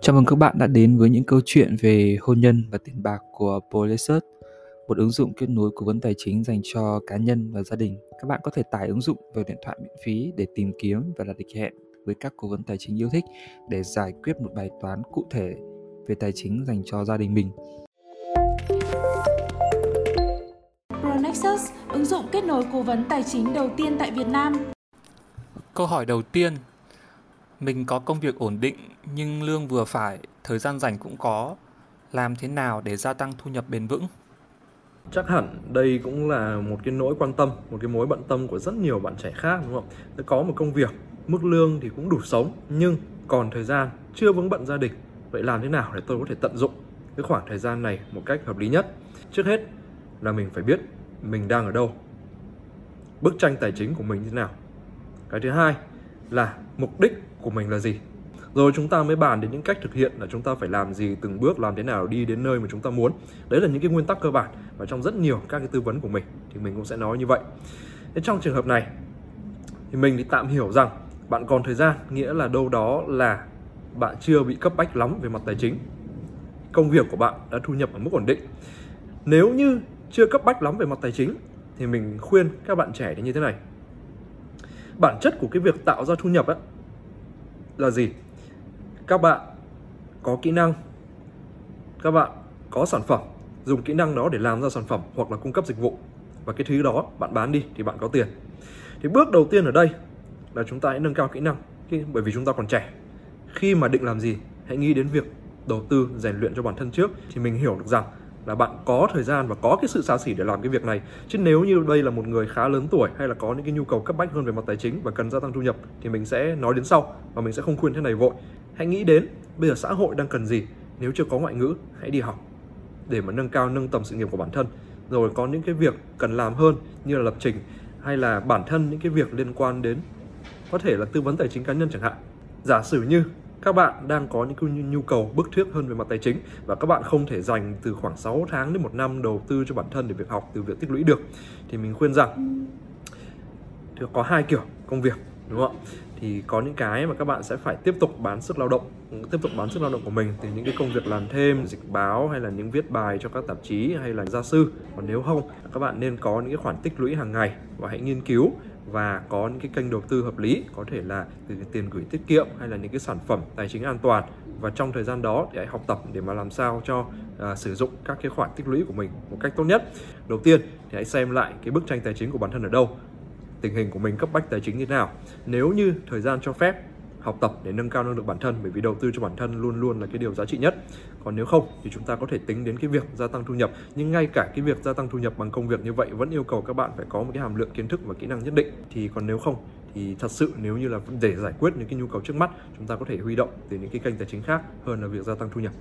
Chào mừng các bạn đã đến với những câu chuyện về hôn nhân và tiền bạc của Polysearch, một ứng dụng kết nối cố vấn tài chính dành cho cá nhân và gia đình. Các bạn có thể tải ứng dụng vào điện thoại miễn phí để tìm kiếm và đặt lịch hẹn với các cố vấn tài chính yêu thích để giải quyết một bài toán cụ thể về tài chính dành cho gia đình mình. Pronexus, ứng dụng kết nối cố vấn tài chính đầu tiên tại Việt Nam. Câu hỏi đầu tiên mình có công việc ổn định nhưng lương vừa phải, thời gian rảnh cũng có. Làm thế nào để gia tăng thu nhập bền vững? Chắc hẳn đây cũng là một cái nỗi quan tâm, một cái mối bận tâm của rất nhiều bạn trẻ khác đúng không? Có một công việc, mức lương thì cũng đủ sống nhưng còn thời gian chưa vững bận gia đình. Vậy làm thế nào để tôi có thể tận dụng cái khoảng thời gian này một cách hợp lý nhất? Trước hết là mình phải biết mình đang ở đâu. Bức tranh tài chính của mình như thế nào. Cái thứ hai là mục đích của mình là gì? Rồi chúng ta mới bàn đến những cách thực hiện là chúng ta phải làm gì từng bước làm thế nào đi đến nơi mà chúng ta muốn. Đấy là những cái nguyên tắc cơ bản và trong rất nhiều các cái tư vấn của mình thì mình cũng sẽ nói như vậy. Thế trong trường hợp này thì mình thì tạm hiểu rằng bạn còn thời gian nghĩa là đâu đó là bạn chưa bị cấp bách lắm về mặt tài chính. Công việc của bạn đã thu nhập ở mức ổn định. Nếu như chưa cấp bách lắm về mặt tài chính thì mình khuyên các bạn trẻ như thế này. Bản chất của cái việc tạo ra thu nhập ấy, là gì? Các bạn có kỹ năng, các bạn có sản phẩm, dùng kỹ năng đó để làm ra sản phẩm hoặc là cung cấp dịch vụ. Và cái thứ đó, bạn bán đi thì bạn có tiền. Thì bước đầu tiên ở đây là chúng ta hãy nâng cao kỹ năng bởi vì chúng ta còn trẻ. Khi mà định làm gì, hãy nghĩ đến việc đầu tư, rèn luyện cho bản thân trước thì mình hiểu được rằng là bạn có thời gian và có cái sự xa xỉ để làm cái việc này. Chứ nếu như đây là một người khá lớn tuổi hay là có những cái nhu cầu cấp bách hơn về mặt tài chính và cần gia tăng thu nhập thì mình sẽ nói đến sau và mình sẽ không khuyên thế này vội. Hãy nghĩ đến bây giờ xã hội đang cần gì. Nếu chưa có ngoại ngữ, hãy đi học để mà nâng cao, nâng tầm sự nghiệp của bản thân. Rồi có những cái việc cần làm hơn như là lập trình hay là bản thân những cái việc liên quan đến có thể là tư vấn tài chính cá nhân chẳng hạn. Giả sử như các bạn đang có những nhu cầu bức thiết hơn về mặt tài chính và các bạn không thể dành từ khoảng 6 tháng đến một năm đầu tư cho bản thân để việc học từ việc tích lũy được. Thì mình khuyên rằng, thì có hai kiểu công việc, đúng không ạ? Thì có những cái mà các bạn sẽ phải tiếp tục bán sức lao động, tiếp tục bán sức lao động của mình. Từ những cái công việc làm thêm, dịch báo hay là những viết bài cho các tạp chí hay là gia sư. Còn nếu không, các bạn nên có những cái khoản tích lũy hàng ngày và hãy nghiên cứu và có những cái kênh đầu tư hợp lý có thể là từ tiền gửi tiết kiệm hay là những cái sản phẩm tài chính an toàn. Và trong thời gian đó thì hãy học tập để mà làm sao cho uh, sử dụng các cái khoản tích lũy của mình một cách tốt nhất. Đầu tiên thì hãy xem lại cái bức tranh tài chính của bản thân ở đâu tình hình của mình cấp bách tài chính như thế nào. Nếu như thời gian cho phép học tập để nâng cao năng lực bản thân, bởi vì đầu tư cho bản thân luôn luôn là cái điều giá trị nhất. Còn nếu không thì chúng ta có thể tính đến cái việc gia tăng thu nhập, nhưng ngay cả cái việc gia tăng thu nhập bằng công việc như vậy vẫn yêu cầu các bạn phải có một cái hàm lượng kiến thức và kỹ năng nhất định. Thì còn nếu không thì thật sự nếu như là để giải quyết những cái nhu cầu trước mắt, chúng ta có thể huy động từ những cái kênh tài chính khác hơn là việc gia tăng thu nhập.